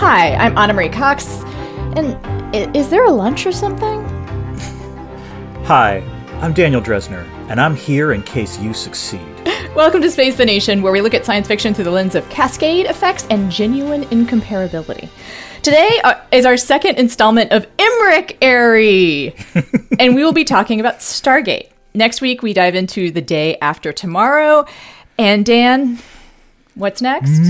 Hi, I'm Ana Marie Cox. And is there a lunch or something? Hi, I'm Daniel Drezner, and I'm here in case you succeed. Welcome to Space the Nation, where we look at science fiction through the lens of cascade effects and genuine incomparability. Today uh, is our second installment of Emmerich Airy, and we will be talking about Stargate. Next week, we dive into the day after tomorrow. And Dan, what's next?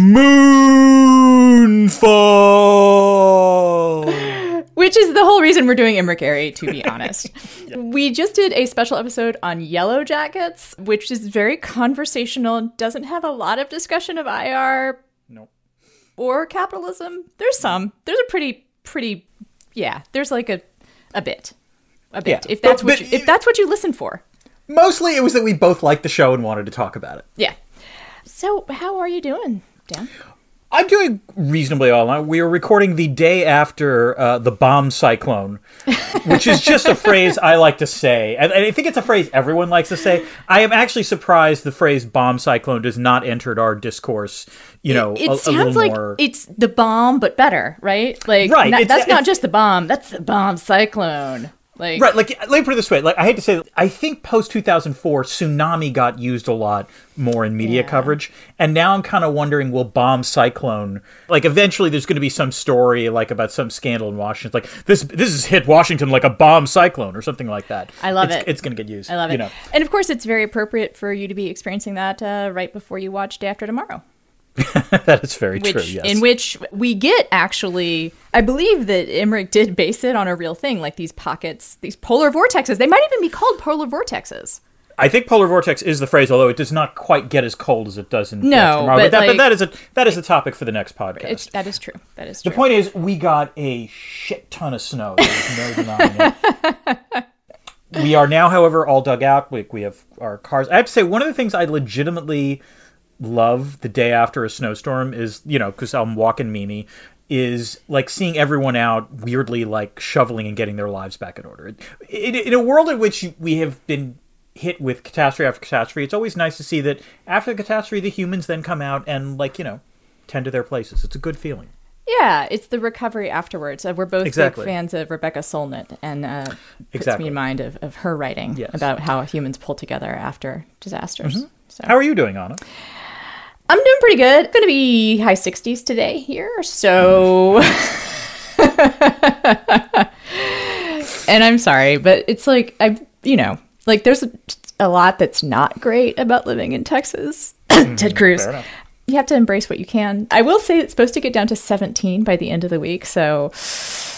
Moonfall! Which is the whole reason we're doing Emmerich Airy, to be honest. We just did a special episode on Yellow Jackets, which is very conversational, doesn't have a lot of discussion of IR Nope. or capitalism. There's some. There's a pretty, pretty, yeah. There's like a, a bit, a bit. Yeah, if that's but- what but you, if that's what you listen for, Mostly it was that we both liked the show and wanted to talk about it. yeah. So how are you doing, Dan? I'm doing reasonably all right. We are recording the day after uh, the bomb cyclone, which is just a phrase I like to say. And and I think it's a phrase everyone likes to say. I am actually surprised the phrase bomb cyclone does not enter our discourse, you know, it a, a sounds like more. it's the bomb, but better, right? Like, Right, not- that's not just the bomb. That's the bomb cyclone. Like, Right, like let me put it this way. Like I hate to say, I think post two thousand four, tsunami got used a lot more in media Yeah. coverage, and now I'm kind of wondering, will bomb cyclone? Like eventually, there's going to be some story like about some scandal in Washington, like this this has hit Washington like a bomb cyclone or something like that. I love It's- it. It's going to get used. I love it. You know, And of course, it's very appropriate for you to be experiencing that uh, right before you watch Day After Tomorrow, that is very which true. Yes. in which we get actually, I believe that Emmerich did base it on a real thing, like these pockets, these polar vortexes. They might even be called polar vortexes. I think polar vortex is the phrase, although it does not quite get as cold as it does in No, Tomorrow. but, that, like- but that is a that is a topic for the next podcast. It's, that is true. That is true. The point is, we got a shit ton of snow. There's no denying it. we are now, however, all dug out. We, we have our cars. I have to say, one of the things I legitimately love the day after a snowstorm is, you know, because I'm walking Mimi, is like seeing everyone out weirdly like shoveling and getting their lives back in order. In, in a world in which we have been hit with catastrophe after catastrophe, it's always nice to see that after the catastrophe, the humans then come out and, like, you know, tend to their places. It's a good feeling. Yeah, it's the recovery afterwards. Uh, we're both Exactly. big fans of Rebecca Solnit, and uh, puts Exactly. me in mind of, of her writing Yes. about how humans pull together after disasters. So. How are you doing, Anna? I'm doing pretty good. Going to be high 60s today here. So. and I'm sorry, but it's like, I, you know, like there's a, a lot that's not great about living in Texas. Mm-hmm, Ted Cruz. You have to embrace what you can. I will say it's supposed to get down to 17 by the end of the week. So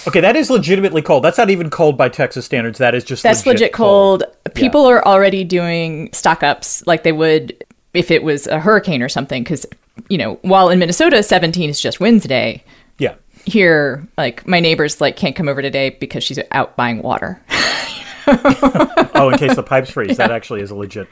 Okay, that is legitimately cold. That's not even cold by Texas standards. That is just that's legit, cold. People are already doing stock ups like they would if it was a hurricane or something. Because, you know, while in Minnesota, 17 is just Wednesday. Yeah. here like my neighbors like can't come over today because she's out buying water Oh, in case the pipes freeze, that actually is a legit.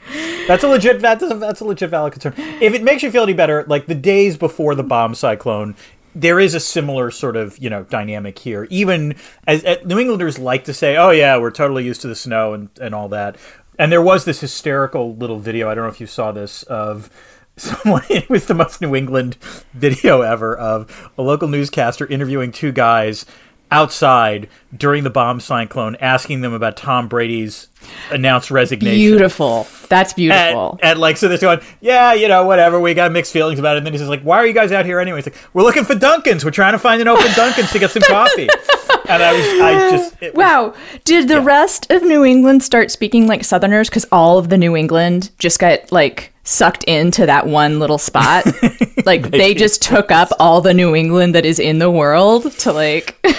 That's a legit. That's a, that's a legit valid concern. If it makes you feel any better, like the days before the bomb cyclone, there is a similar sort of you know dynamic here. Even as, as New Englanders like to say, "Oh yeah, we're totally used to the snow and and all that." And there was this hysterical little video. I don't know if you saw this of someone. It was the most New England video ever of a local newscaster interviewing two guys outside during the bomb cyclone, asking them about Tom Brady's announced resignation. beautiful that's beautiful And, and like, so they're going, yeah, you know, whatever. We got mixed feelings about it. And then he says, like, why are you guys out here anyway? He's like, we're looking for Dunkin's. We're trying to find an open Dunkin's to get some coffee. and I was, I just, it was- wow did the rest of new england start speaking like southerners because all of the new england just got like sucked into that one little spot like they just took up all the new england that is in the world to like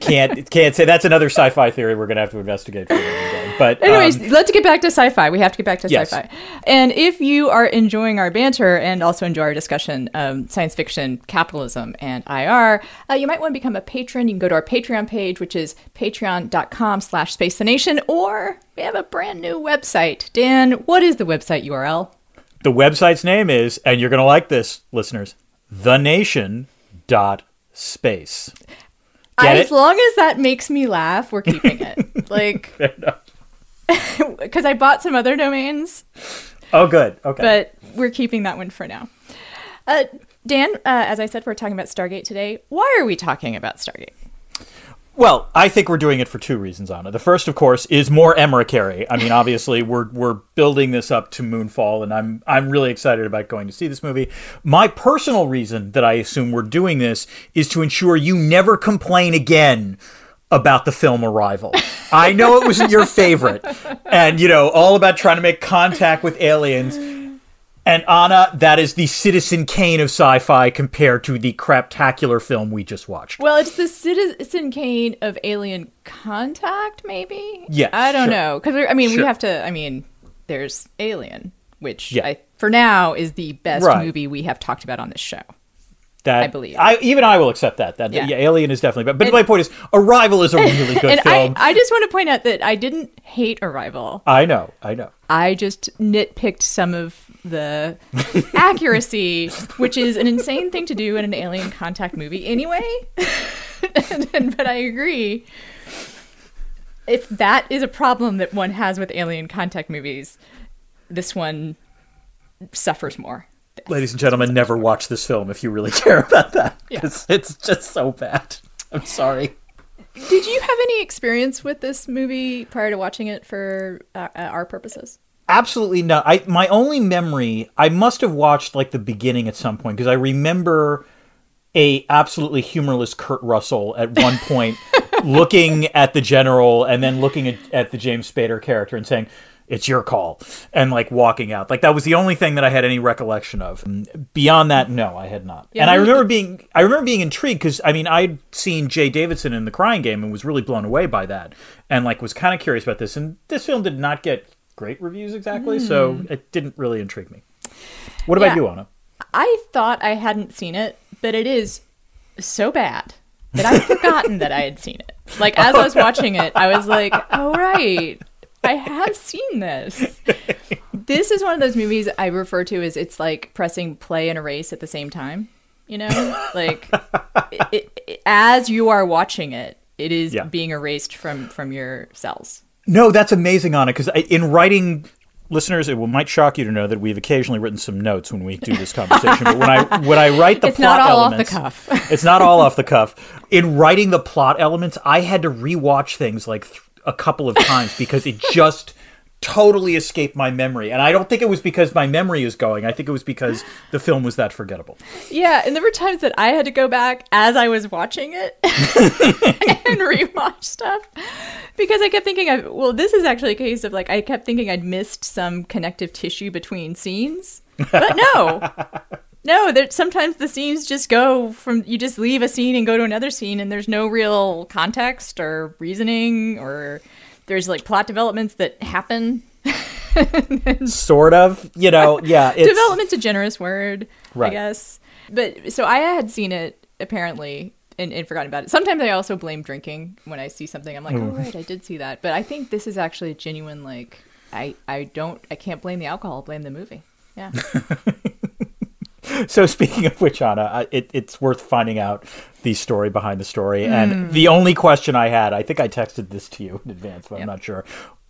can't, can't say that's another sci-fi theory we're going to have to investigate for. But Anyways, um, let's get back to sci-fi. We have to get back to Yes. sci-fi. And if you are enjoying our banter and also enjoy our discussion of science fiction, capitalism, and IR, uh, you might want to become a patron. You can go to our Patreon page, which is patreon.com slash space the nation, or we have a brand new website. Dan, what is the website URL? the website's name is, and you're going to like this, listeners, thenation.space. Get as it? long as that makes me laugh, we're keeping it. like, because I bought some other domains. Oh, good. Okay. but we're keeping that one for now. Uh, Dan, uh, as I said, we're talking about Stargate today. Why are we talking about Stargate? Well, I think we're doing it for two reasons, Anna. The first, of course, is more Emmerich I mean, obviously, we're we're building this up to Moonfall, and I'm I'm really excited about going to see this movie. My personal reason that I assume we're doing this is to ensure you never complain again about the film Arrival. I know it wasn't your favorite, and you know all about trying to make contact with aliens. And Anna, that is the Citizen Kane of sci-fi compared to the craptacular film we just watched. Well, it's the Citizen Kane of Alien Contact, maybe. Yeah, I don't sure. know because I mean Sure. we have to. I mean, there's Alien, which Yeah. I, for now is the best Right. movie we have talked about on this show. That I believe. I even I will accept that. That Yeah. yeah, Alien is definitely. But, but And- my point is, Arrival is a really good film. I, I just want to point out that I didn't hate Arrival. I know, I know. I just nitpicked some of the accuracy, which is an insane thing to do in an alien contact movie anyway. and, and- but I agree. If that is a problem that one has with alien contact movies, this one suffers more. Ladies and gentlemen, never watch this film if you really care about that. Yeah. It's, it's just so bad. I'm sorry. Did you have any experience with this movie prior to watching it for uh, uh, our purposes? Absolutely not. I my only memory, I must have watched like the beginning at some point because I remember a absolutely humorless Kurt Russell at one point looking at the general and then looking at, at the James Spader character and saying, "It's your call," and like walking out. Like that was the only thing that I had any recollection of. Beyond that, no, I had not. Yeah, and I remember being I remember being intrigued because I mean I'd seen Jaye Davidson in The Crying Game and was really blown away by that, and like was kind of curious about this. And this film did not get great reviews exactly, so it didn't really intrigue me. What about Hmm. Yeah. you, Anna? I thought I hadn't seen it, but it is so bad that I'd forgotten that I had seen it. Like as I was watching it, I was like, "Oh right, I have seen this." This is one of those movies I refer to as it's like pressing play and erase at the same time. You know, like it, it, as you are watching it, it is Yeah. being erased from from your cells. No, that's amazing, Anna. Because in writing, listeners, it will, might shock you to know that we've occasionally written some notes when we do this conversation. but when I when I write the It's plot not all off the elements, cuff. it's not all off the cuff. In writing the plot elements, I had to rewatch things like a couple of times because it just totally escaped my memory. And I don't think it was because my memory is going. I think it was because the film was that forgettable. Yeah, and there were times that I had to go back as I was watching it and rewatch stuff because I kept thinking, well, this is actually a case of like I kept thinking I'd missed some connective tissue between scenes, but no. No, there sometimes the scenes just go from you just leave a scene and go to another scene and there's no real context or reasoning or there's like plot developments that happen. Sort of, you know, yeah. It's, Development's a generous word, right. I guess. But so I had seen it apparently and, and forgotten about it. Sometimes I also blame drinking when I see something. I'm like, mm. oh right, I did see that. But I think this is actually a genuine like I I don't I can't blame the alcohol. Blame the movie. Yeah. So speaking of which, Anna, it, it's worth finding out the story behind the story. Hmm. And the only question I had, I think I texted this to you in advance, but Yep. I'm not sure.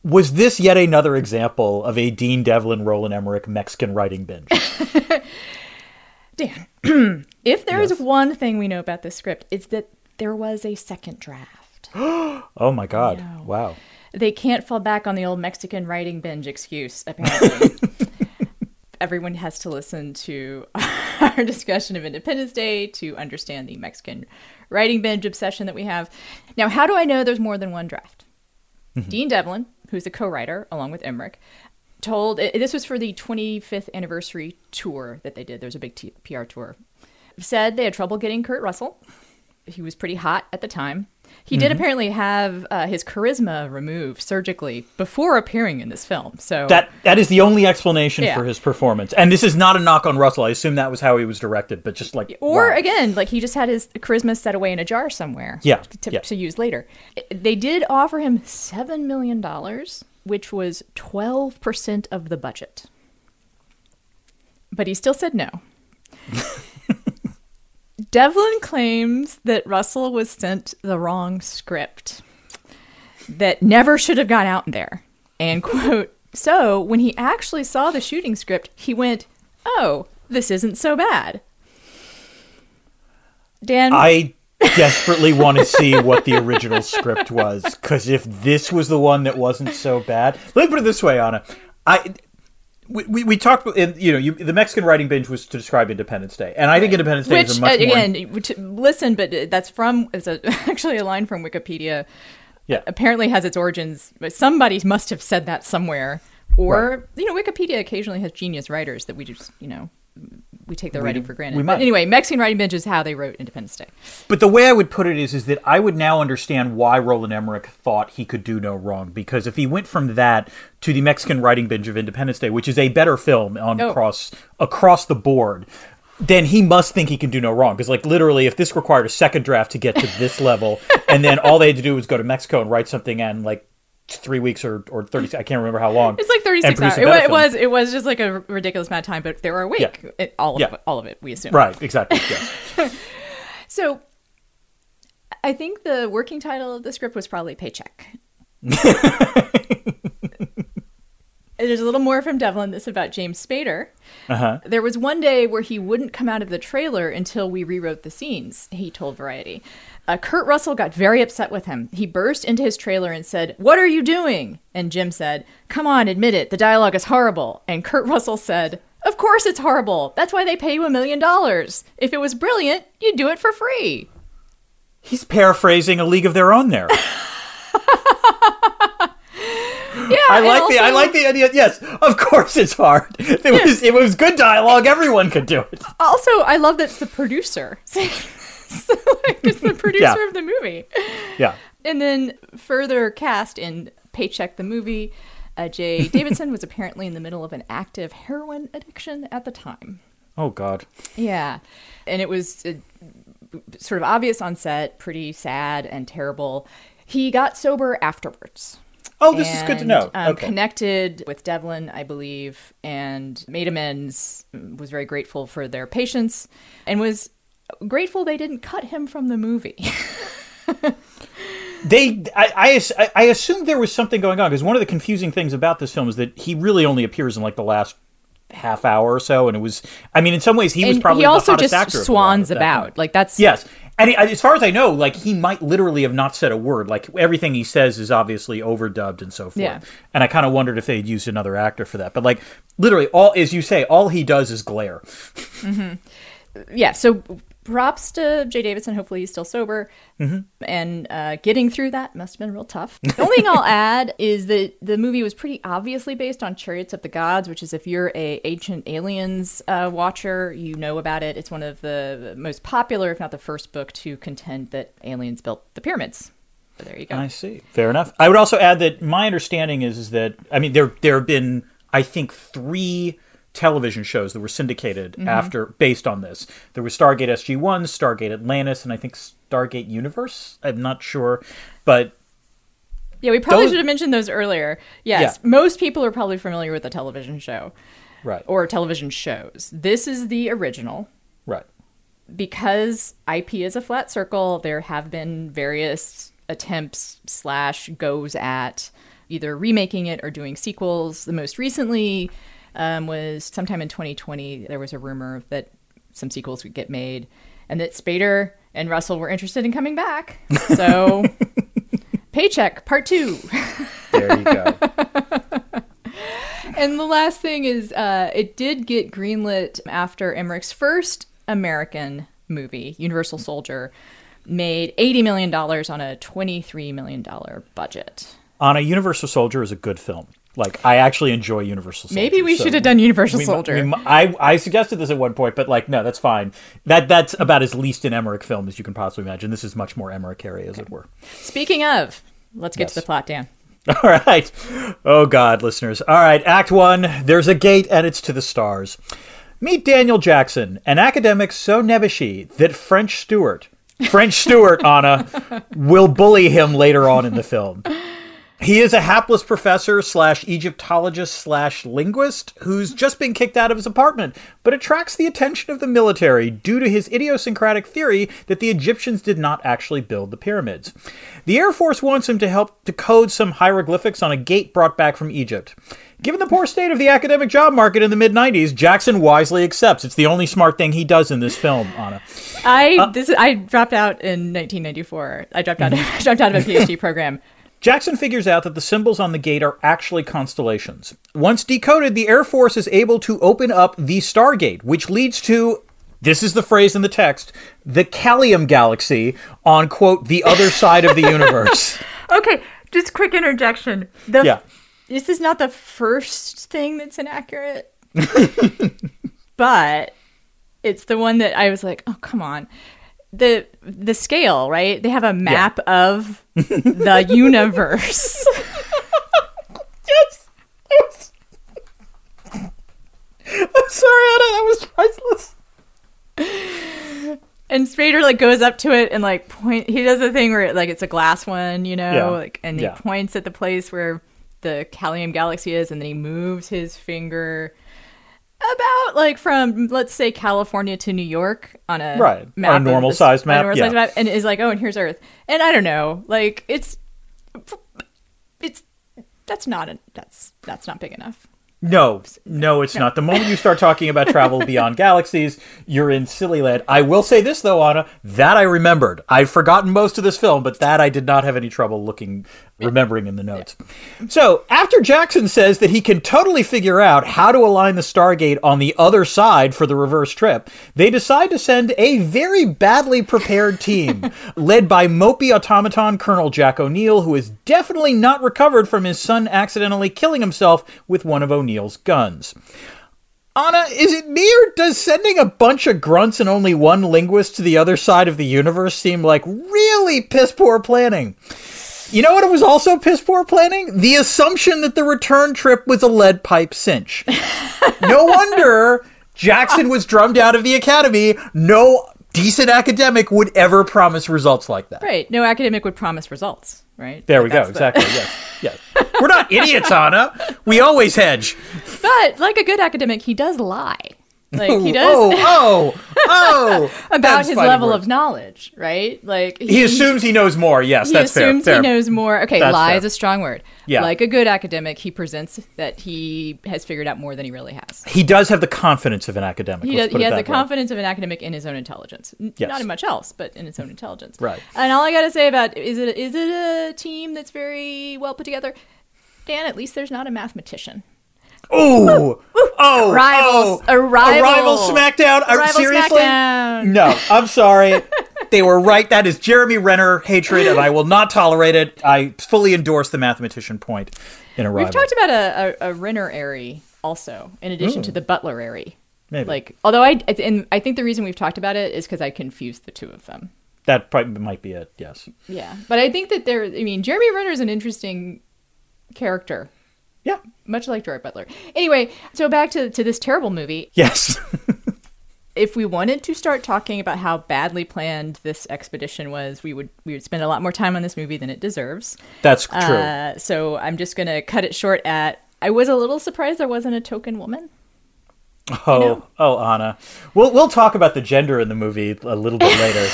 Was this yet another example of a Dean Devlin, Roland Emmerich Mexican writing binge? Dan, if there is Yes. one thing we know about this script, it's that there was a second draft. Oh my God! Wow. They can't fall back on the old Mexican writing binge excuse, apparently. Everyone has to listen to our discussion of Independence Day to understand the Mexican writing binge obsession that we have. Now, how do I know there's more than one draft? Mm-hmm. Dean Devlin, who's a co writer along with Emmerich, told eh, this was for the 25th anniversary tour that they did. There's a big t- PR tour. Said they had trouble getting Kurt Russell. He was pretty hot at the time. He did apparently have uh, his charisma removed surgically before appearing in this film. So That that is the only explanation Yeah. for his performance. And this is not a knock on Russell. I assume that was how he was directed, but just like Or wow. again, like he just had his charisma set away in a jar somewhere. Yeah, To, yeah. to use later. They did offer him $7 million, which was 12% of the budget. But he still said no. Devlin claims that Russell was sent the wrong script that never should have gone out there. And quote, so when he actually saw the shooting script, he went, oh, this isn't so bad. Dan, I desperately want to see what the original script was because if this was the one that wasn't so bad, let me put it this way, Anna. I we, we, we talked in you know you, the Mexican writing binge was to describe Independence Day, and I think Independence Day which is a much uh, more again, which, listen, but that's from it's a, actually a line from Wikipedia. yeah Apparently has its origins. But somebody must have said that somewhere, or you know, Wikipedia occasionally has genius writers that we just you know we take their writing for granted. we But anyway, Mexican writing binge is how they wrote Independence Day. But the way I would put it is, is that I would now understand why Roland Emmerich thought he could do no wrong. Because if he went from that to the Mexican writing binge of Independence Day, which is a better film on Oh. across across the board, then he must think he can do no wrong. Because like literally, if this required a second draft to get to this level, and then all they had to do was go to Mexico and write something and like three weeks or, or 30 i can't remember how long It's like 36 hours. It, it was it was just like a ridiculous amount of time, but they were awake. Yeah. It- all of Yeah. it, all of it. We assume. right exactly yes So, I think the working title of the script was probably Paycheck. There's a little more from Devlin. This about James Spader. uh-huh There was one day where he wouldn't come out of the trailer until we rewrote the scenes, he told Variety. Uh, Kurt Russell got very upset with him. He burst into his trailer and said, What are you doing? And Jim said, Come on, admit it. The dialogue is horrible. And Kurt Russell said, Of course it's horrible. That's why they pay you a million dollars. If it was brilliant, you'd do it for free. he's paraphrasing a league of their own there Yeah, I like the I like the idea. Yes, of course it's hard. It was it was good dialogue, everyone could do it. Also, I love that it's the producer. so, like, it's the producer Yeah. of the movie. Yeah. And then further cast in Paycheck the movie, uh, Jaye Davidson was apparently in the middle of an active heroin addiction at the time. Oh God. Yeah. And it was uh, sort of obvious on set, pretty sad and terrible. He got sober afterwards. Oh, this is good to know. Um, okay. Connected with Devlin, I believe, and made amends. Was very grateful for their patience, and was grateful they didn't cut him from the movie. They, I, I, I- assumed there was something going on because one of the confusing things about this film is that he really only appears in like the last half hour or so, and it was. I mean, in some ways, he was probably he also just actor of the lot swans at that about. Like that's Yes, and he, as far as I know, like he might literally have not said a word. Like everything he says is obviously overdubbed and so forth. Yeah. And I kind of wondered if they'd used another actor for that. But like literally, all as you say, all he does is glare. Mm-hmm. yeah. So props to Jaye Davidson. Hopefully he's still sober. Mm-hmm. And uh, getting through that must have been real tough. the only thing I'll add is that the movie was pretty obviously based on Chariots of the Gods, which is if you're a Ancient Aliens uh, watcher, you know about it. It's one of the most popular, if not the first book, to contend that aliens built the pyramids. So there you go. I see. Fair enough. I would also add that my understanding is is that I mean there there have been I think three television shows that were syndicated Mm-hmm. after based on this. There was Stargate SG One, Stargate Atlantis, and I think Stargate Universe. I'm not sure, but Yeah, we probably Those- should have mentioned those earlier. Yes, Yeah. most people are probably familiar with the television show right, or television shows. This is the original. right. because IP is a flat circle, there have been various attempts slash goes at either remaking it or doing sequels. The most recently um, was sometime in 2020. There was a rumor that some sequels would get made, and that Spader and Russell were interested in coming back. So, Paycheck Part Two. There you go. And the last thing is, uh, it did get greenlit after Emmerich's first American movie, Universal Soldier, made $80 million on a $23 million budget. On a Universal Soldier is a good film. Like I actually enjoy Universal Soldier. Maybe we so should have done Universal we Soldier. we mu- I, I suggested this at one point, but like, no, that's fine. That that's about as least an Emmerich film as you can possibly imagine. This is much more Emmerich area, as it were. Speaking of, let's get Yes. to the plot, Dan. All right. Oh, God, listeners. All right, Act One there's a gate and it's to the stars. Meet Daniel Jackson, an academic so nebbishy that French Stewart, French Stewart, Anna, will bully him later on in the film. He is a hapless professor slash Egyptologist slash linguist who's just been kicked out of his apartment, but attracts the attention of the military due to his idiosyncratic theory that the Egyptians did not actually build the pyramids. The Air Force wants him to help decode some hieroglyphics on a gate brought back from Egypt. Given the poor state of the academic job market in the mid 90s, Jackson wisely accepts. It's the only smart thing he does in this film, Anna. I uh, this I dropped out in 1994. I dropped out. I dropped out of a PhD program. Jackson figures out that the symbols on the gate are actually constellations. Once decoded, the Air Force is able to open up the Stargate, which leads to this is the phrase in the text the Kaliam Galaxy on, quote, the other side of the universe. Okay, just quick interjection. The Yeah. this is not the first thing that's inaccurate, but it's the one that I was like, oh come on. The the scale, right? They have a map of the universe. yes! I'm sorry, Anna, that was priceless. And Spader like goes up to it and like point. He does the thing where like it's a glass one, you know, Yeah. like and he Yeah. points at the place where the Kaliam Galaxy is, and then he moves his finger about like from let's say California to New York on a Right. map On a normal this- sized map, normal yeah. sized map, and is like, oh, and here's Earth, and I don't know, like it's it's that's not a, that's that's not big enough. No, no, it's not. The moment you start talking about travel beyond galaxies, you're in silly land. I will say this though, Anna, that I remembered. I've forgotten most of this film, but that I did not have any trouble looking, remembering in the notes. So after Jackson says that he can totally figure out how to align the Stargate on the other side for the reverse trip, they decide to send a very badly prepared team, led by mopey automaton Colonel Jack O'Neill, who is definitely not recovered from his son accidentally killing himself with one of O'Neill's guns. Anna, is it me or does sending a bunch of grunts and only one linguist to the other side of the universe seem like really piss poor planning? You know what it was also piss poor planning? The assumption that the return trip was a lead pipe cinch. No wonder Jackson was drummed out of the academy. No decent academic would ever promise results like that. Right? No academic would promise results, right? There Like, we go. the- Exactly. yes. Yes. We're not idiots, Anna. We always hedge. But like a good academic, he does lie. Like he oh, does Oh, oh, oh. about his level words. of knowledge, right? Like He assumes he knows more. Yes, he that's fair. He assumes fair. he knows more. Okay, That's lie fair. is a strong word. Yeah. Like a good academic, he presents that he has figured out more than he really has. He does have the confidence of an academic. He, does, he has the way. confidence of an academic in his own intelligence, Yes. not in much else, but in his own intelligence. Right. And all I gotta say about is it is it a team that's very well put together? Dan, at least there's not a mathematician. Ooh, oh, Rivals- oh. a rival. a rival SmackDown. Uh, Are- rival seriously? SmackDown. No, I'm sorry. they were right. That is Jeremy Renner hatred, and I will not tolerate it. I fully endorse the mathematician point in a rival. We've talked about a, a, a Renner airy also, in addition to the Butler airy. Maybe. Like, although I and I think the reason we've talked about it is because I confused the two of them. that probably might be it. Yes. Yeah, but I think that there. I mean, Jeremy Renner is an interesting character, Yeah. much like Gerard Butler. Anyway, so back to to this terrible movie. Yes. If we wanted to start talking about how badly planned this expedition was, we would we would spend a lot more time on this movie than it deserves. That's true. Uh, so I'm just gonna cut it short at. I was a little surprised there wasn't a token woman. Oh, oh, Anna. We'll we'll talk about the gender in the movie a little bit later,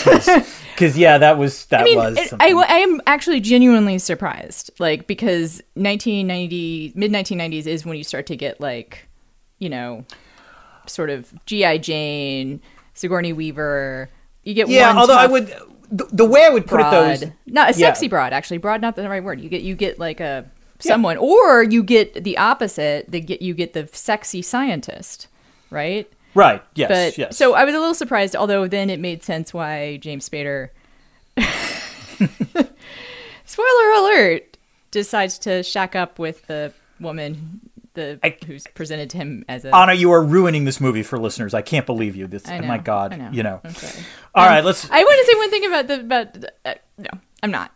because yeah, that was that I mean, was. something. I, I am actually genuinely surprised, like because 1990 mid 1990s is when you start to get like, you know, sort of GI Jane, Sigourney Weaver. You get yeah, one although I would, the, the way I would put broad, it though is not a yeah. sexy broad actually, broad not the right word. You get you get like a someone, or you get the opposite. They get you get the sexy scientist, right? right. Yes, But yes. so I was a little surprised, although then it made sense why James Spader, spoiler alert, decides to shack up with the woman the I- who's presented to him as a. Anna, you are ruining this movie for listeners. I can't believe you. This, know, my God, I know, you know. All Um, right, let's. I want to say one thing about the about uh, no, I'm not.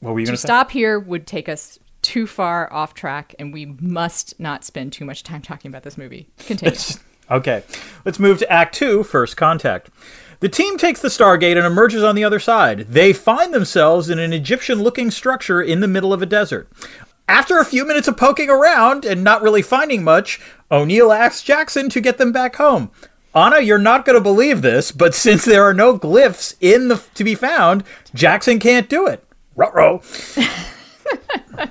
what were you To going to stop here would take us too far off track, and we must not spend too much time talking about this movie. Continue. Okay, let's move to Act Two, First Contact. The team takes the Stargate and emerges on the other side. They find themselves in an Egyptian looking structure in the middle of a desert. After a few minutes of poking around and not really finding much, O'Neill asks Jackson to get them back home. Anna, you're not going to believe this, but since there are no glyphs in the to be found, Jackson can't do it. Ruh-roh.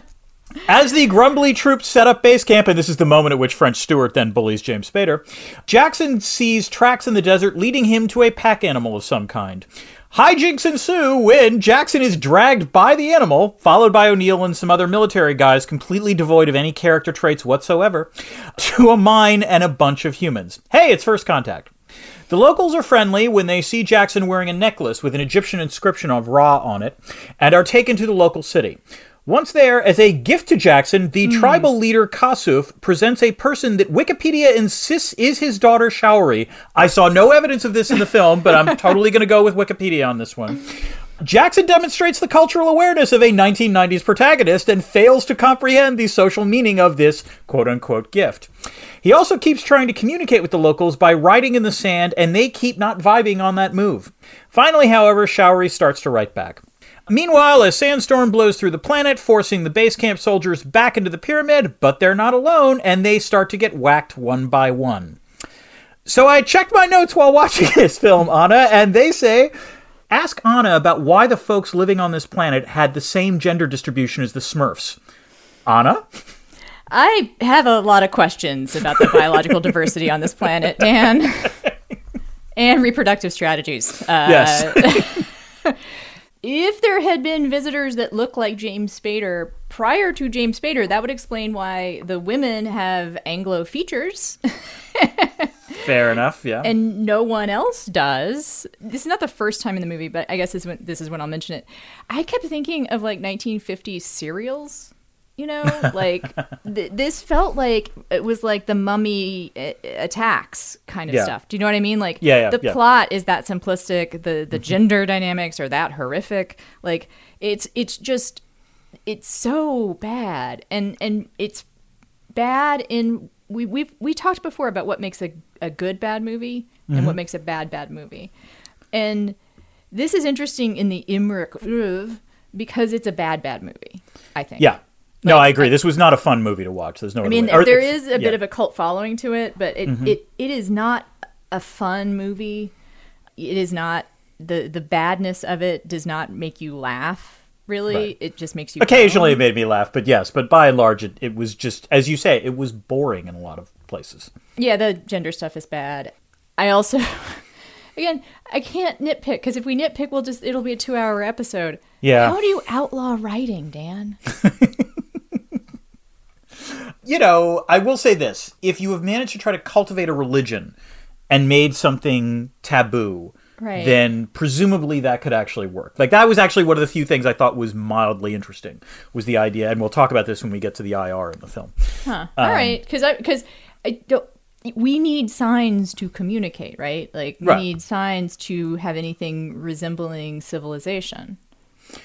As the grumbly troops set up base camp, and this is the moment at which French Stewart then bullies James Spader, Jackson sees tracks in the desert leading him to a pack animal of some kind. Hijinks ensue when Jackson is dragged by the animal, followed by O'Neill and some other military guys completely devoid of any character traits whatsoever, to a mine and a bunch of humans. Hey, it's first contact. The locals are friendly when they see Jackson wearing a necklace with an Egyptian inscription of Ra on it and are taken to the local city. Once there, as a gift to Jackson, the Hmm. tribal leader Kasuf presents a person that Wikipedia insists is his daughter Sha'uri. I saw no evidence of this in the film, but I'm totally going to go with Wikipedia on this one. Jackson demonstrates the cultural awareness of a 1990s protagonist and fails to comprehend the social meaning of this quote unquote gift. He also keeps trying to communicate with the locals by writing in the sand, and they keep not vibing on that move. Finally, however, Sha'uri starts to write back. Meanwhile, a sandstorm blows through the planet, forcing the base camp soldiers back into the pyramid, but they're not alone, and they start to get whacked one by one. So I checked my notes while watching this film, Anna, and they say ask Anna about why the folks living on this planet had the same gender distribution as the Smurfs. Anna? I have a lot of questions about the biological diversity on this planet, Dan, and reproductive strategies. Uh, Yes. If there had been visitors that look like James Spader prior to James Spader, that would explain why the women have Anglo features Fair enough, yeah. and no one else does. This is not the first time in the movie, but I guess this is when, this is when I'll mention it. I kept thinking of like 1950s serials. You know, like th- this felt like it was like the mummy uh, attacks kind of Yeah. stuff. Do you know what I mean? Like Yeah, yeah, the yeah. plot is that simplistic, the the gender dynamics are that horrific. Like it's it's just it's so bad and and it's bad in we we we talked before about what makes a, a good bad movie and Mm-hmm. what makes a bad bad movie and this is interesting in the Emmerich because it's a bad bad movie i think yeah. No, I agree. this was not a fun movie to watch. There's no i mean. There is a yeah. Mm-hmm. bit of a cult following to it but it, it it is not a fun movie it is not the the badness of it does not make you laugh really Right. it just makes you Occasionally it made me laugh, but yes, but by and large it, it was just as you say, it was boring in a lot of places. Yeah, the gender stuff is bad. I also, again, I can't nitpick because if we nitpick, we'll just it'll be a two-hour episode. Yeah. How do you outlaw writing, Dan? you know, I will say this: if you have managed to try to cultivate a religion and made something taboo, Right. then presumably that could actually work. Like that was actually one of the few things I thought was mildly interesting was the idea, and we'll talk about this when we get to the IR in the film. Huh? Um, All right, because I because I don't. We need signs to communicate, right? Like we Right. need signs to have anything resembling civilization.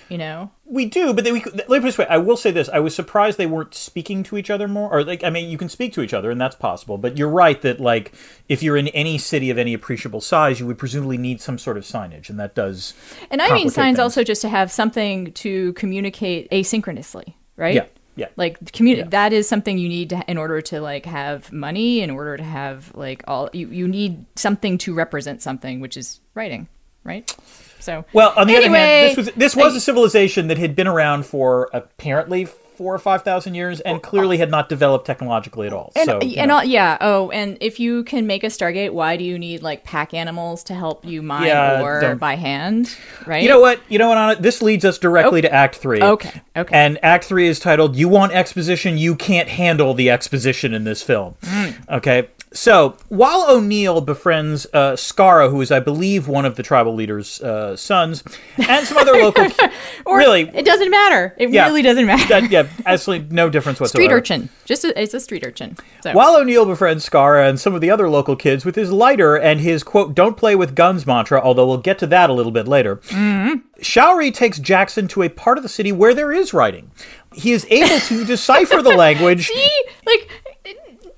You know, We do, but they, we, let me put this way. I will say this: I was surprised they weren't speaking to each other more. Or like, I mean, you can speak to each other, and that's possible. But you're right that like, if you're in any city of any appreciable size, you would presumably need some sort of signage, and that does. and I mean signs things. also just to have something to communicate asynchronously, right? Yeah, yeah. like commu- Yeah. that is something you need to in order to like have money in order to have like all you, you need something to represent something which is writing right so Well, on the other hand, this was this was I- a civilization that had been around for apparently four or five thousand years, and clearly had not developed technologically at all. and, so, and all, yeah oh and if you can make a stargate why do you need like pack animals to help you mine Yeah, ore don't- by hand right You know what? You know what? This leads us directly to Act Three. Okay, okay. And Act Three is titled "You Want Exposition? You Can't Handle the Exposition in this film." Mm. Okay. So while O'Neill befriends uh, Skara, who is, I believe, one of the tribal leader's uh, sons, and some other local, or really, it doesn't matter it Yeah. really doesn't matter that, yeah, absolutely no difference whatsoever. street urchin just a, it's a street urchin so While O'Neill befriends Skara and some of the other local kids with his lighter and his quote, don't play with guns mantra, although we'll get to that a little bit later, mm-hmm. Sha'uri takes Jackson to a part of the city where there is writing. He is able to decipher the language. see like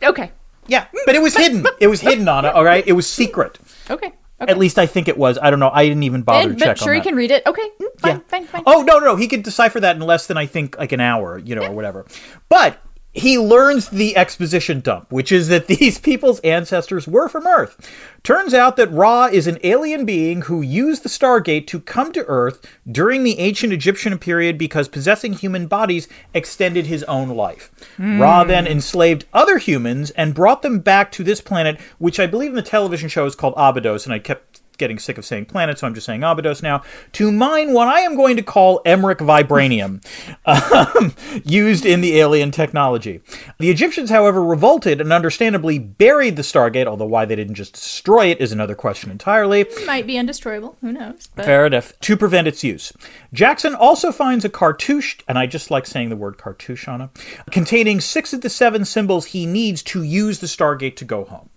okay Yeah, but it was hidden. It was hidden on it, all right? It was secret. okay At least I think it was. I don't know. I didn't even bother And, to check sure, on he can read it. Okay, mm, fine, Yeah. fine, fine. Oh no, no, he could decipher that in less than I think like an hour, you know, or whatever. But he learns the exposition dump, which is that these people's ancestors were from Earth. Turns out that Ra is an alien being who used the Stargate to come to Earth during the ancient Egyptian period because possessing human bodies extended his own life. Ra hmm. then enslaved other humans and brought them back to this planet, which I believe in the television show is called Abydos, and I kept getting sick of saying planet, so I'm just saying Abydos now, to mine what I am going to call Emmerich vibranium, um, used in the alien technology. The Egyptians, however, revolted and understandably buried the Stargate, although why they didn't just destroy it is another question entirely. It Might be undestroyable. Who knows? But Fair enough. To prevent its use. Jackson also finds a cartouche, and I just like saying the word cartouche, Anna, containing six of the seven symbols he needs to use the Stargate to go home.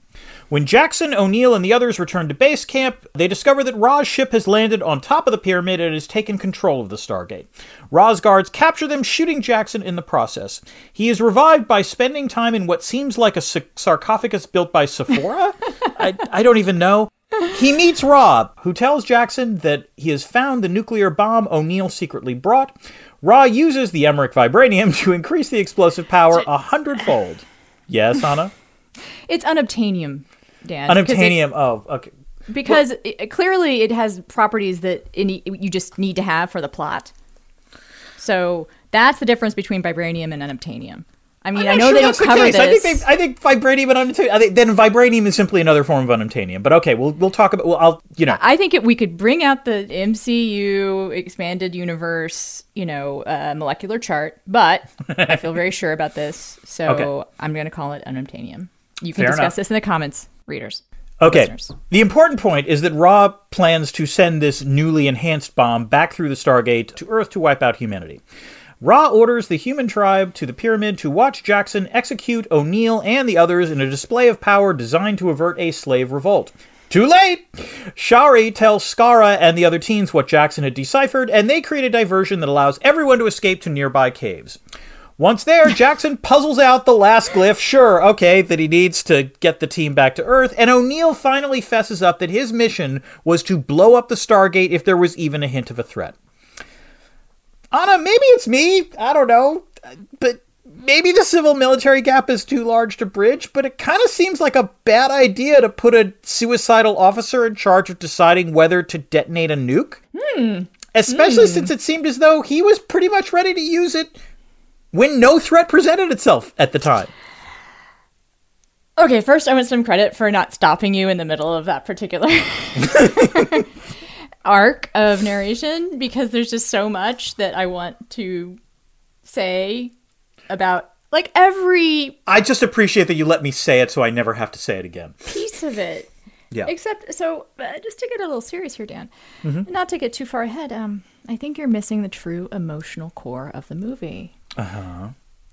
When Jackson, O'Neill, and the others return to base camp, they discover that Ra's ship has landed on top of the pyramid and has taken control of the Stargate. Ra's guards capture them, shooting Jackson in the process. He is revived by spending time in what seems like a sa- sarcophagus built by Sephora? I, I don't even know. He meets Ra, who tells Jackson that he has found the nuclear bomb O'Neill secretly brought. Ra uses the Emmerich vibranium to increase the explosive power a hundredfold. Yes, Anna? it's unobtainium, Dan. 'cause it- Unobtainium. Oh, okay. because it, clearly it has properties that ne- you just need to have for the plot. So that's the difference between vibranium and unobtainium. I mean, I know sure they don't the cover case. this. I think they, I think vibranium and unobtainium. I think then vibranium is simply another form of unobtainium. But okay, we'll we'll talk about. Well, I'll you know. I think it, we could bring out the MCU expanded universe, you know, uh, molecular chart, but I feel very sure about this, so Okay. I'm going to call it unobtainium. You can Fair discuss enough. this in the comments, readers. Okay. listeners. The important point is that Ra plans to send this newly enhanced bomb back through the Stargate to Earth to wipe out humanity. Ra orders the human tribe to the pyramid to watch Jackson execute O'Neill and the others in a display of power designed to avert a slave revolt. Too late! Sha'uri tells Skara and the other teens what Jackson had deciphered, and they create a diversion that allows everyone to escape to nearby caves. Once there, Jackson puzzles out the last glyph, sure, okay, that he needs to get the team back to Earth, and O'Neill finally fesses up that his mission was to blow up the Stargate if there was even a hint of a threat. Anna, maybe it's me, I don't know, but maybe the civil military gap is too large to bridge, but it kind of seems like a bad idea to put a suicidal officer in charge of deciding whether to detonate a nuke. Hmm. Especially since it seemed as though he was pretty much ready to use it when no threat presented itself at the time. Okay, first I want some credit for not stopping you in the middle of that particular arc of narration because there's just so much that I want to say about like every I just appreciate that you let me say it so I never have to say it again. piece of it. Yeah. Except, so uh, just to get a little serious here, Dan, Mm-hmm. not to get too far ahead, um, I think you're missing the true emotional core of the movie. Uh Uh-huh.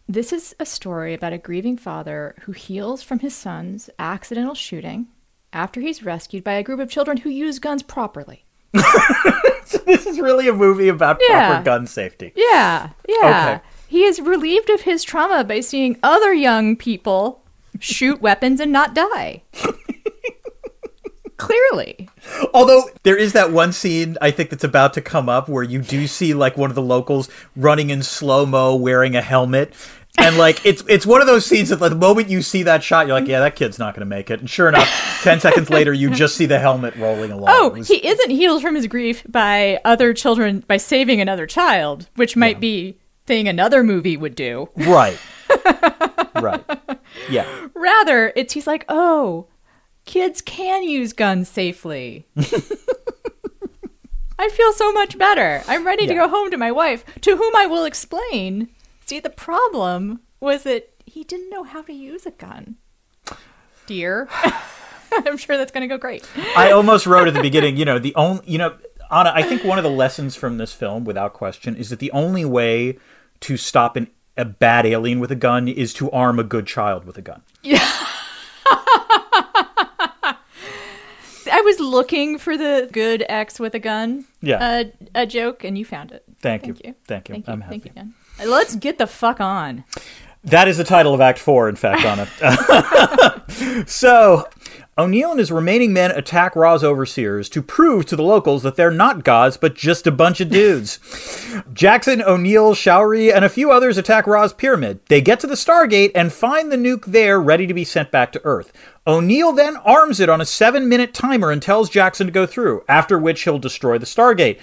This is a story about a grieving father who heals from his son's accidental shooting after he's rescued by a group of children who use guns properly. this is really a movie about Yeah. proper gun safety. Yeah, yeah. Okay. He is relieved of his trauma by seeing other young people shoot weapons and not die. Clearly. Although there is that one scene I think that's about to come up where you do see like one of the locals running in slow mo wearing a helmet. And like it's it's one of those scenes that like, the moment you see that shot, you're like, yeah, that kid's not going to make it. And sure enough, ten seconds later, you just see the helmet rolling along. Oh, was- he isn't healed from his grief by other children by saving another child, which might be thing another movie would do. right, right, yeah. Rather, it's he's like, "Oh, kids can use guns safely." I feel so much better. I'm ready to go home to my wife, to whom I will explain. See, the problem was that he didn't know how to use a gun. Dear. I'm sure that's going to go great. I almost wrote at the beginning, you know, the only, you know, Anna, I think one of the lessons from this film, without question, is that the only way to stop an, a bad alien with a gun is to arm a good child with a gun. I was looking for the good X with a gun. Yeah. Uh, a joke, and you found it. Thank, you. you. Thank you. Thank you. I'm Thank happy. you, Dan. Uh, Let's get the fuck on. That is the title of Act Four, in fact, Anna. so, O'Neill and his remaining men attack Ra's overseers to prove to the locals that they're not gods, but just a bunch of dudes. Jackson, O'Neill, Sha'uri, and a few others attack Ra's pyramid. They get to the Stargate and find the nuke there ready to be sent back to Earth. O'Neill then arms it on a seven minute timer and tells Jackson to go through, after which he'll destroy the Stargate.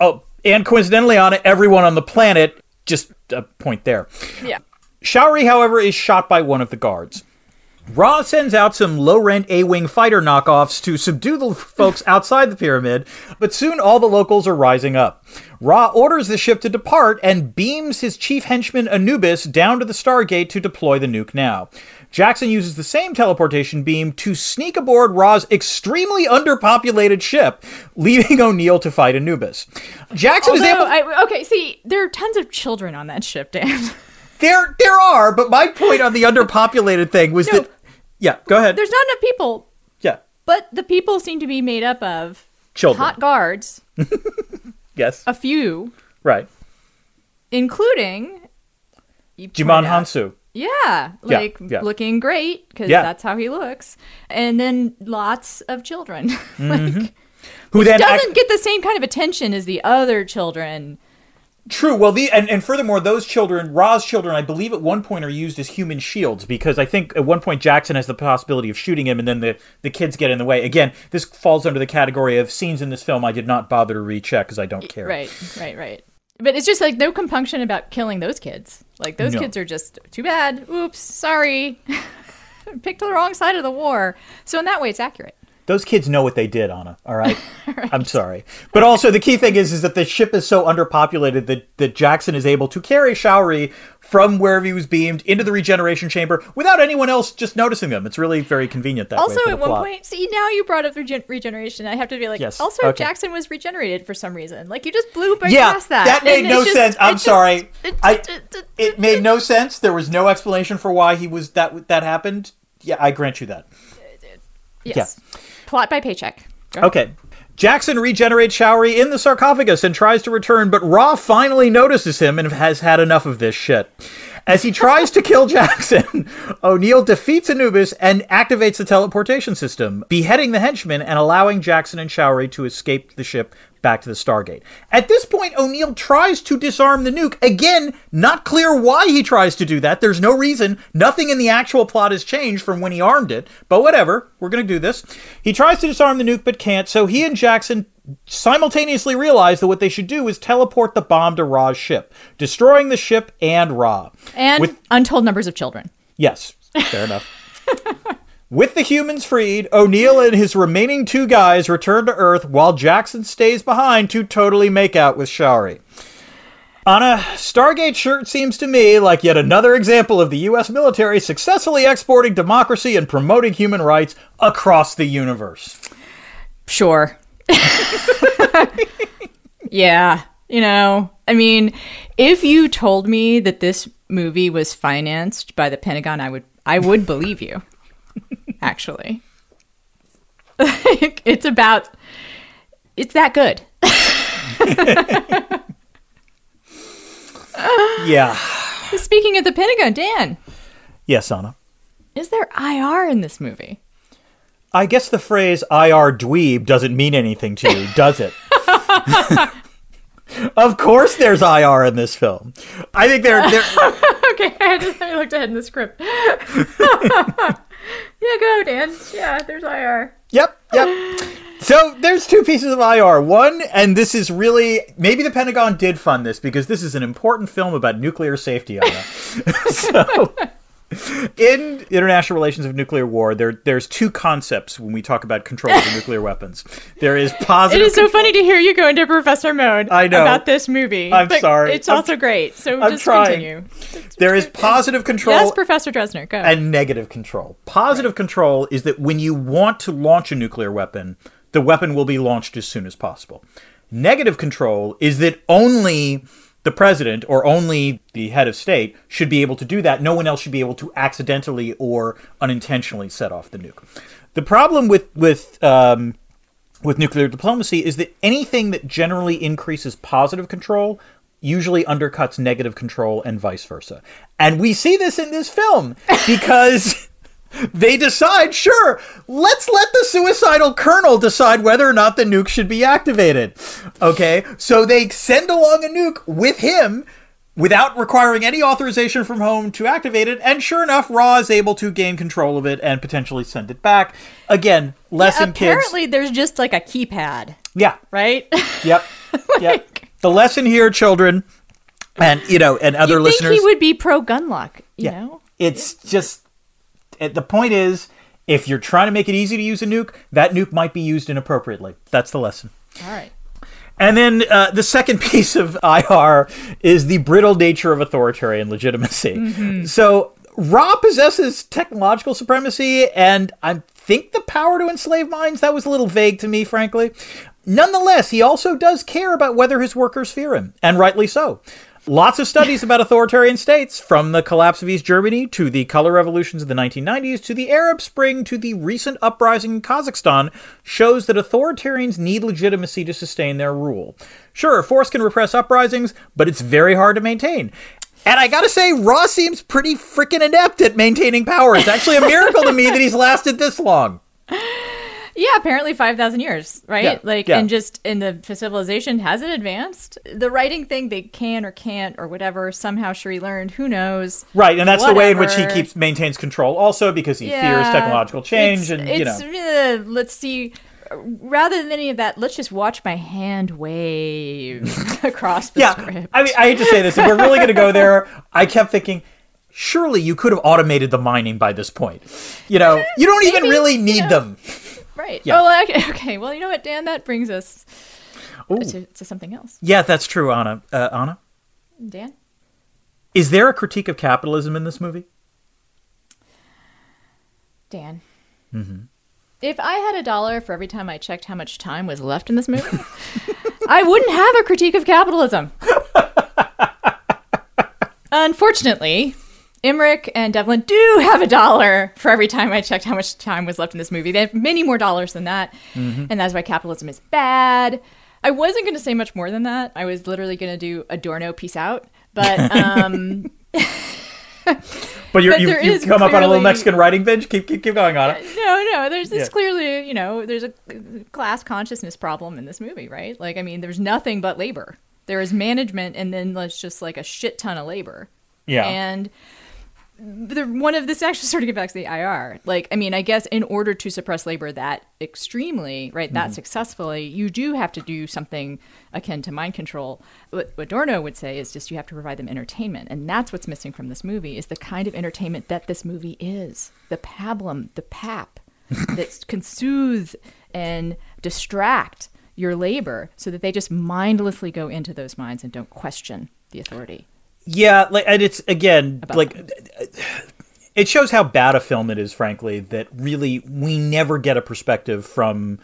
Oh, and coincidentally on it, everyone on the planet, just a point there. Yeah. Sha'uri, however, is shot by one of the guards. Ra sends out some low rent A Wing fighter knockoffs to subdue the folks outside the pyramid, but soon all the locals are rising up. Ra orders the ship to depart and beams his chief henchman Anubis down to the Stargate to deploy the nuke now. Jackson uses the same teleportation beam to sneak aboard Ra's extremely underpopulated ship, leaving O'Neill to fight Anubis. Jackson is able. I, okay, see, there are tons of children on that ship, Dan. There, there are, but my point on the underpopulated thing was No. that. Yeah, go ahead. There's not enough people, yeah, but the people seem to be made up of children. hot guards, Yes, a few, right. including Djimon Hounsou. Yeah, like yeah. looking great because Yeah. that's how he looks, and then lots of children. Mm-hmm. like, Who then doesn't act- get the same kind of attention as the other children. True. Well, the and, and furthermore, those children, Ra's children, I believe at one point are used as human shields because I think at one point Jackson has the possibility of shooting him, and then the the kids get in the way. Again, this falls under the category of scenes in this film I did not bother to recheck because I don't care. Right, right, right. But it's just like no compunction about killing those kids. Like those No. kids are just too bad. Oops, sorry. Picked the wrong side of the war. So in that way, it's accurate. Those kids know what they did, Anna. All right. I'm sorry, but also the key thing is is that the ship is so underpopulated that that Jackson is able to carry Sha'uri from wherever he was beamed into the regeneration chamber without anyone else just noticing them. It's really very convenient that way. Also, for the at one plot. point, see now you brought up regen- regeneration. I have to be like, Yes, also okay. Jackson was regenerated for some reason. Like you just blew by Yeah, past that. that made no just- sense. I'm just- sorry. it I- it- it- It made no sense. There was no explanation for why he was that that happened. Yeah, I grant you that. yes. Plot by paycheck. Go ahead. Okay. Jackson regenerates Sha'uri in the sarcophagus and tries to return, but Ra finally notices him and has had enough of this shit. As he tries to kill Jackson, O'Neill defeats Anubis and activates the teleportation system, beheading the henchman and allowing Jackson and Sha'uri to escape the ship back to the Stargate. At this point, O'Neill tries to disarm the nuke. Again, not clear why he tries to do that. There's no reason. Nothing in the actual plot has changed from when he armed it. But whatever, we're going to do this. He tries to disarm the nuke but can't, so he and Jackson simultaneously realize that what they should do is teleport the bomb to Ra's ship, destroying the ship and Ra. And With untold numbers of children. Yes, fair enough. With the humans freed, O'Neill and his remaining two guys return to Earth while Jackson stays behind to totally make out with Sha'uri. Anna, Stargate sure seems to me like yet another example of the U.S. military successfully exporting democracy and promoting human rights across the universe. Sure. yeah. You know, I mean, if you told me that this movie was financed by the Pentagon, I would I would believe you. Actually. it's about it's that good. Yeah. Speaking of the Pentagon, Dan, Yes, Anna. is there IR in this movie? I guess the phrase IR dweeb doesn't mean anything to you, does it? of course there's IR in this film. I think they're, they're Okay, I, just, I looked ahead in the script. yeah, go, Dan. Yeah, there's IR. Yep, yep. So there's two pieces of IR. One, and this is really maybe the Pentagon did fund this because this is an important film about nuclear safety. So, in international relations of nuclear war, there there's two concepts when we talk about control of nuclear weapons. There is positive. is so funny to hear you go into professor mode I know. about this movie. I'm sorry. It's I'm- also great. So I'm just trying. continue. there is positive control. Yes, Professor Drezner, go. and negative control. Positive control is that when you want to launch a nuclear weapon, the weapon will be launched as soon as possible. Negative control is that only the president or only the head of state should be able to do that. No one else should be able to accidentally or unintentionally set off the nuke. The problem with with um, with nuclear diplomacy is that anything that generally increases positive control usually undercuts negative control and vice versa. And we see this in this film because they decide, sure, let's let the suicidal colonel decide whether or not the nuke should be activated. Okay, so they send along a nuke with him without requiring any authorization from home to activate it, and sure enough, Ra is able to gain control of it and potentially send it back. Again, lesson kids. Apparently, kids. there's just like a keypad, Yeah. right? Yep. yep. The lesson here, children, and you know, and other you listeners. think he would be pro gun luck, you Yeah. know? It's just uh, the point is if you're trying to make it easy to use a nuke, that nuke might be used inappropriately. That's the lesson. All right. And then uh, the second piece of IR is the brittle nature of authoritarian legitimacy. So Ra possesses technological supremacy, and I think the power to enslave minds. That was a little vague to me, frankly. Nonetheless, he also does care about whether his workers fear him, and rightly so. Lots of studies about authoritarian states, from the collapse of East Germany to the color revolutions of the 1990s to the Arab Spring to the recent uprising in Kazakhstan, shows that authoritarians need legitimacy to sustain their rule. Sure, force can repress uprisings, but it's very hard to maintain. And I gotta say, Ra seems pretty freaking inept at maintaining power. It's actually a miracle to me that he's lasted this long. Yeah, apparently 5,000 years, right? Yeah, like, yeah. and just in the civilization, has it advanced? The writing thing, they can or can't or whatever, somehow Sha'uri learned, who knows? Right, and that's the way in which he keeps maintains control, also because he fears technological change, It's- and you know. uh, let's see. Rather than any of that, let's just watch my hand wave across the Yeah, script. I mean, I hate to say this, if we're really going to go there, I kept thinking, surely you could have automated the mining by this point. You know, you don't even really you need know. them. Right. yeah. Oh, well, okay, okay. Well, you know what, Dan? That brings us to, to something else. Yeah, that's true, Anna. Uh, Anna, Dan? is there a critique of capitalism in this movie? Dan. Mm-hmm. If I had a dollar for every time I checked how much time was left in this movie, I wouldn't have a critique of capitalism. Unfortunately, Emmerich and Devlin do have a dollar for every time I checked how much time was left in this movie. They have many more dollars than that, and that's why capitalism is bad. I wasn't going to say much more than that. I was literally going to do Adorno, peace out. But um, But, you, is come up on a little Mexican writing binge. Keep, keep, keep going, Anna. no, no, there's this Yeah. clearly, you know, there's a class consciousness problem in this movie, right? Like, I mean, there's nothing but labor. There is management, and then there's just like a shit ton of labor. Yeah. And the, one of this actually sort of get back to the IR. Like, I mean, I guess in order to suppress labor that extremely, right, that mm-hmm. successfully, you do have to do something akin to mind control. What, what Dorno would say is just you have to provide them entertainment, and that's what's missing from this movie is the kind of entertainment that this movie is. The pablum, the pap that can soothe and distract your labor so that they just mindlessly go into those minds and don't question the authority. Yeah, like and it's again like it shows how bad a film it is, frankly, that really we never get a perspective from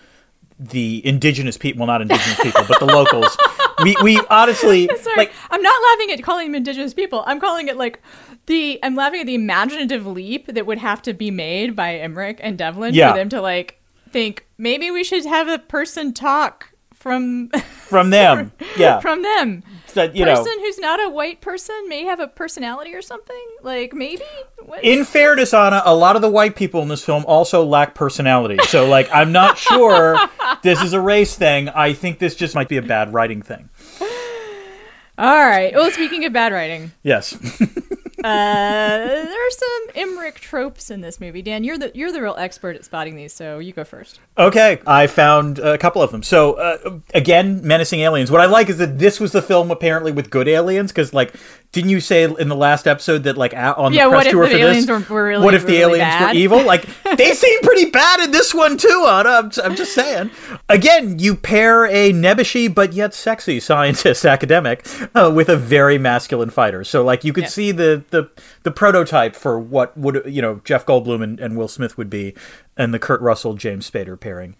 the indigenous people. Well, not indigenous people, but the locals. We we honestly Sorry, like I'm not laughing at calling them indigenous people. I'm calling it like the I'm laughing at the imaginative leap that would have to be made by Emmerich and Devlin Yeah. for them to like think maybe we should have a person talk from from them. Yeah, from them. That, you person know. who's not a white person may have a personality or something. Like maybe. What? In fairness, Anna, a lot of the white people in this film also lack personality. So, like, I'm not sure this is a race thing. I think this just might be a bad writing thing. All right. Well, speaking of bad writing, Yes. uh, there are some Emmerich tropes in this movie. Dan, you're the you're the real expert at spotting these, so you go first. Okay, I found a couple of them. So uh, again, menacing aliens. What I like is that this was the film apparently with good aliens because, like, didn't you say in the last episode that like on the Yeah, press tour for this, were- were really, what if the aliens bad? were evil? Like they seem pretty bad in this one too. Anna, I'm, I'm just saying. Again, you pair a nebbishy but yet sexy scientist academic uh, with a very masculine fighter. So like you could Yeah. see the the the prototype for what would you know Jeff Goldblum and, and Will Smith would be, and the Kurt Russell James Spader pairing.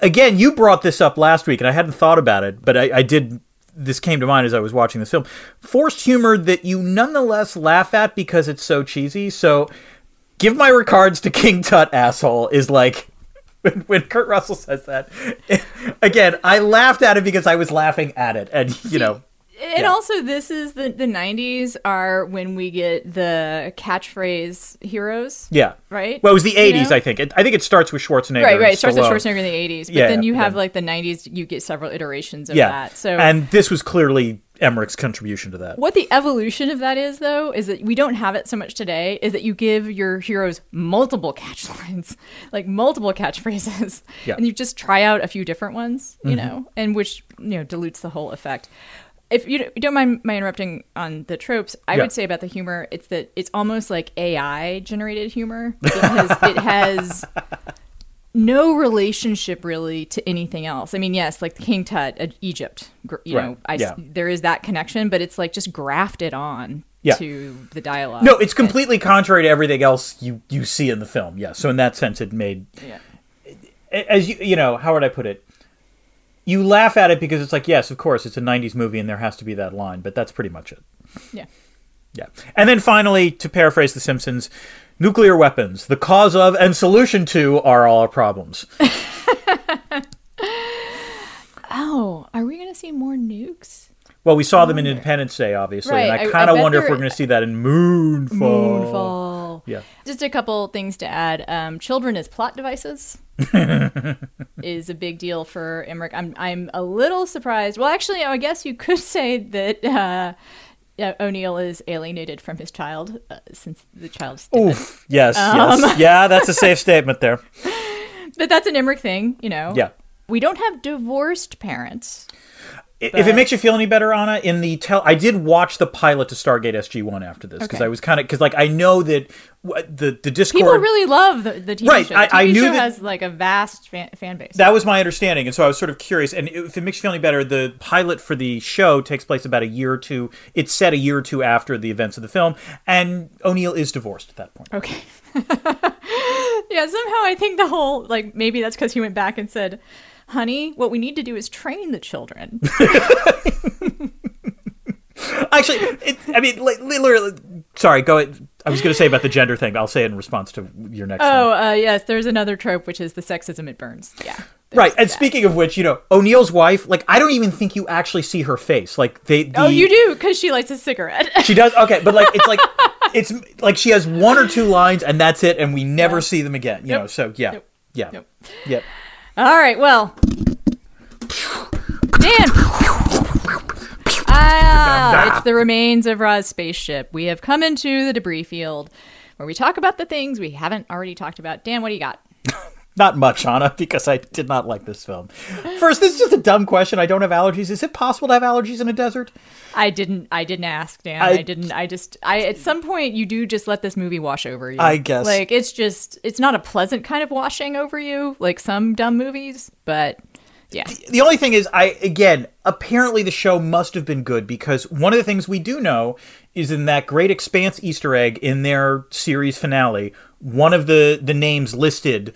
Again, you brought this up last week, and I hadn't thought about it, but I, I did. This came to mind as I was watching this film. Forced humor that you nonetheless laugh at because it's so cheesy. So, give my regards to King Tut, asshole. Is like when, when Kurt Russell says that. Again, I laughed at it because I was laughing at it, and you know, And Yeah. also, this is the the '90s are when we get the catchphrase heroes, Yeah. right? Well, it was the You 80s, know? I think. It, I think it starts with Schwarzenegger. Right, right. It starts with Schwarzenegger in the '80s, but Yeah, then you have like the '90s. You get several iterations of Yeah. that. So, and this was clearly Emmerich's contribution to that. what the evolution of that is, though, is that we don't have it so much today. Is that you give your heroes multiple catch lines, like multiple catchphrases, Yeah. and you just try out a few different ones, you mm-hmm. know, and which you know dilutes the whole effect. If you don't- mind my interrupting on the tropes, I Yeah. would say about the humor, it's that it's almost like AI generated humor because it has no relationship really to anything else. I mean, yes, like the King Tut, uh, Egypt, you Right, know, I, yeah. there is that connection, but it's like just grafted on Yeah. to the dialogue. No, it's completely contrary to everything else you, you see in the film. Yeah. So in that sense, it made Yeah. as you you know how would I put it? You laugh at it because it's like yes, of course, it's a '90s movie and there has to be that line, but that's pretty much it. Yeah. Yeah. And then finally, to paraphrase The Simpsons, nuclear weapons, the cause of and solution to are all our problems. Oh, are we going to see more nukes? Well, we saw them in Independence Day, obviously, Right, and I- kind of wonder if we're going to see that in Moonfall. Moonfall. Yeah. Just a couple things to add. Um, children as plot devices is a big deal for Emmerich. I'm I'm a little surprised. Well, actually, I guess you could say that uh, O'Neill is alienated from his child uh, since the child's dead. Oof. Yes. Um. Yes. Yeah, that's a safe statement there. But that's an Emmerich thing, you know. Yeah. We don't have divorced parents. If it makes you feel any better, Anna, in the tell, I did watch the pilot to Stargate SG One after this because Okay. I was kind of because like I know that the the Discord People really love the, the TV Right, show. I- The TV I knew show that- has like a vast fan, fan base. that was my understanding, and so I was sort of curious. And if it makes you feel any better, the pilot for the show takes place about a year or two. It's set a year or two after the events of the film, and O'Neill is divorced at that point. Okay. yeah, somehow I think the whole like maybe that's because he went back and said, "Honey, what we need to do is train the children." Actually, it, I mean, li- literally. Sorry, go. ahead. I was going to say about the gender thing. I'll say it in response to your next. oh, uh, yes, there's another trope which is the sexism it burns. Yeah. Right, and that. speaking of which, you know, O'Neill's wife, like, I don't even think you actually see her face. Like, they. The, Oh, you do because she lights a cigarette. She does. Okay, but like, it's like, it's like she has one or two lines, and that's it, and we never see them again. You Yep. know, so yeah, Yep. yeah, Yep. All right, well, Dan. Ah, it's the remains of Ra's spaceship. We have come into the debris field where we talk about the things we haven't already talked about. Dan, what do you got? Not much, Anna, because I did not like this film. First, this is just a dumb question. I don't have allergies. Is it possible to have allergies in a desert? I didn't. I didn't ask, Dan. I- I, didn't. I just. I at some point you do just let this movie wash over you. I guess. Like it's just. It's not a pleasant kind of washing over you, like some dumb movies. But yeah, The only thing is, I again, apparently the show must have been good because one of the things we do know is in that Great Expanse Easter egg in their series finale, one of the the names listed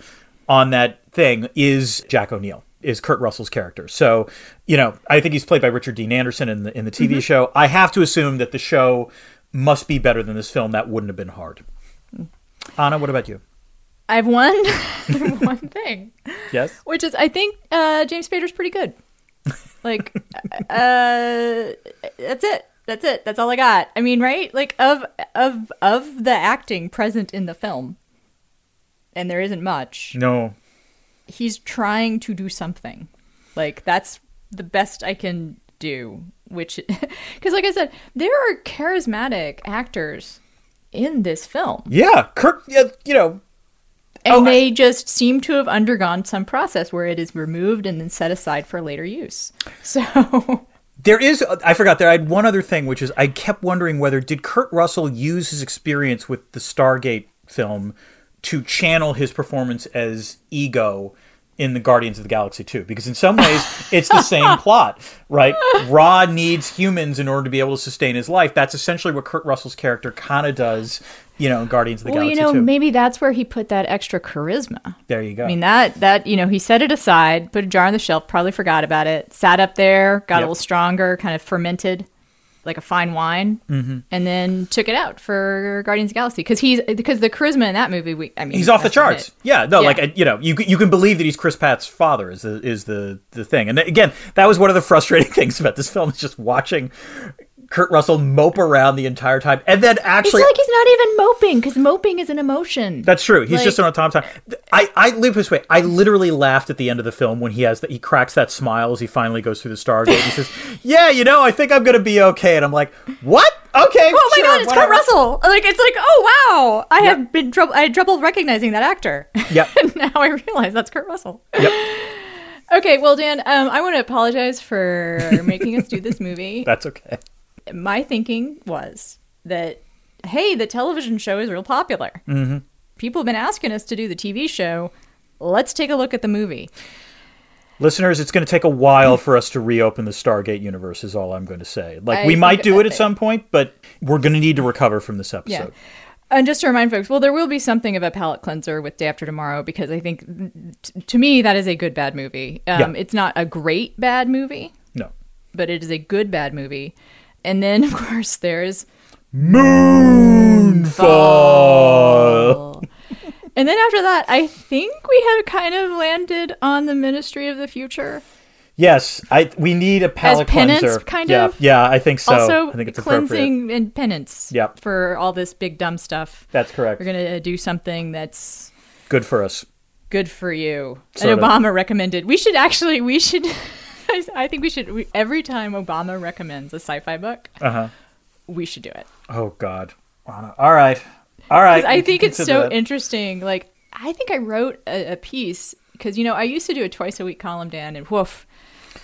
on that thing is Jack O'Neill, is Kurt Russell's character. So, you know, I think he's played by Richard Dean Anderson in the in the TV show. I have to assume that the show must be better than this film. That wouldn't have been hard. Anna, what about you? I have one one thing, Yes. which is I think uh, James Spader's pretty good. Like, uh, that's it. That's it. That's all I got. I mean, right? Like of of of the acting present in the film, and there isn't much. No. he's trying to do something. Like that's the best I can do. Which, because like I said, there are charismatic actors in this film, Yeah, Kurt. Yeah, you know, and Oh, I- they just seem to have undergone some process where it is removed and then set aside for later use. So, There is, I forgot. There, I had one other thing, which is I kept wondering whether did Kurt Russell use his experience with the Stargate film to channel his performance as Ego in the Guardians of the Galaxy 2? Because in some ways, it's the same plot, right? Ra needs humans in order to be able to sustain his life. That's essentially what Kurt Russell's character kind of does, you know, in Guardians of the well, you Galaxy know, 2. maybe that's where he put that extra charisma. there you go. I mean that that you know he set it aside, put a jar on the shelf, probably forgot about it, sat up there, got Yep. a little stronger, kind of fermented. Like a fine wine, Mm-hmm. and then took it out for Guardians of the Galaxy because he's because the charisma in that movie. We, I mean, He's off the charts. Yeah, no, Yeah. like you know, you you can believe that he's Chris Pratt's father is the is the the thing. And again, that was one of the frustrating things about this film is just watching Kurt Russell mope around the entire time, and then It's actually. like he's not even moping because moping is an emotion. that's true. He's like- just on a time. I I live this way. I literally laughed at the end of the film when he has that he cracks that smile as he finally goes through the Stargate. He says, "Yeah, you know, I think I'm gonna be okay." And I'm like, "What? Okay, Oh my sure, god, it's whatever." Kurt Russell! Like it's like, oh wow, I have been trouble. I had trouble recognizing that actor. Yep. and now I realize that's Kurt Russell. Yep. Okay, well, Dan, um, I want to apologize for making us do this movie. That's okay. My thinking was that, hey, the television show is real popular. Mm-hmm. People have been asking us to do the TV show. Let's take a look at the movie. Listeners, it's going to take a while for us to reopen the Stargate universe, is all I'm going to say. Like, I we might do it at some point, but we're going to need to recover from this Yeah. episode. And just to remind folks, well, there will be something of a palate cleanser with Day After Tomorrow because I think, t- to me, that is a good bad movie. Um, Yeah. It's not a great bad movie, No. but it is a good bad movie. And then, of course, there's Moonfall. And then after that, I think we have kind of landed on the Ministry of the Future. Yes, I we need a palate penance, cleanser. kind yeah, of? Yeah, I think so. also, I think it's appropriate. cleansing and penance Yep. for all this big dumb stuff. That's correct. We're gonna do something that's Good for us. good for you. Sort and of. Obama recommended. We should actually. We should. I- I think we should. We, every time Obama recommends a sci-fi book, Uh huh. we should do it. Oh God. All right. All right. I think it's so that. interesting. Like I think I wrote a, a piece because you know I used to do a twice a week column, Dan, and woof.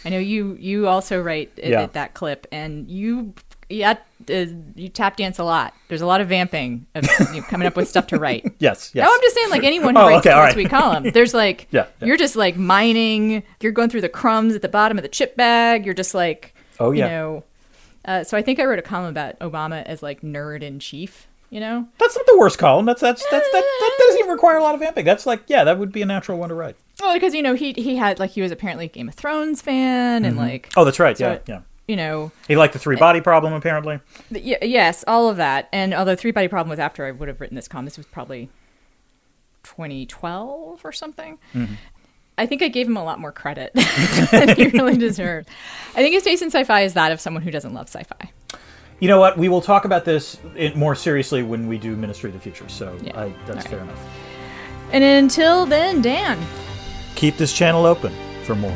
I know you you also write at, Yeah. at that clip, and you yeah uh, you tap dance a lot. There's a lot of vamping of you know, coming up with stuff to write. Yes. Yes. No, I'm just saying, like anyone who Oh, writes okay, a twice right. week column, there's like, Yeah, yeah. you're just like mining. You're going through the crumbs at the bottom of the chip bag. You're just like, Oh, yeah. you know. Uh, so I think I wrote a column about Obama as like nerd in chief. You know, That's not the worst column. That's that's that's that, that doesn't even require a lot of vamping. That's like yeah, that would be a natural one to write. well, because you know he he had like he was apparently a Game of Thrones fan, and mm-hmm. like Oh, that's right. So yeah, it- yeah. you know, He liked the three body problem apparently. y- yes, all of that. And although Three Body Problem was after I would have written this column, this was probably 2012 or something. Mm-hmm. I think I gave him a lot more credit than he really deserved. I think his taste in sci-fi is that of someone who doesn't love sci-fi. You know what? We will talk about this more seriously when we do Ministry of the Future. So Yeah. I, that's All right. fair enough. And until then, Dan. Keep this channel open for more.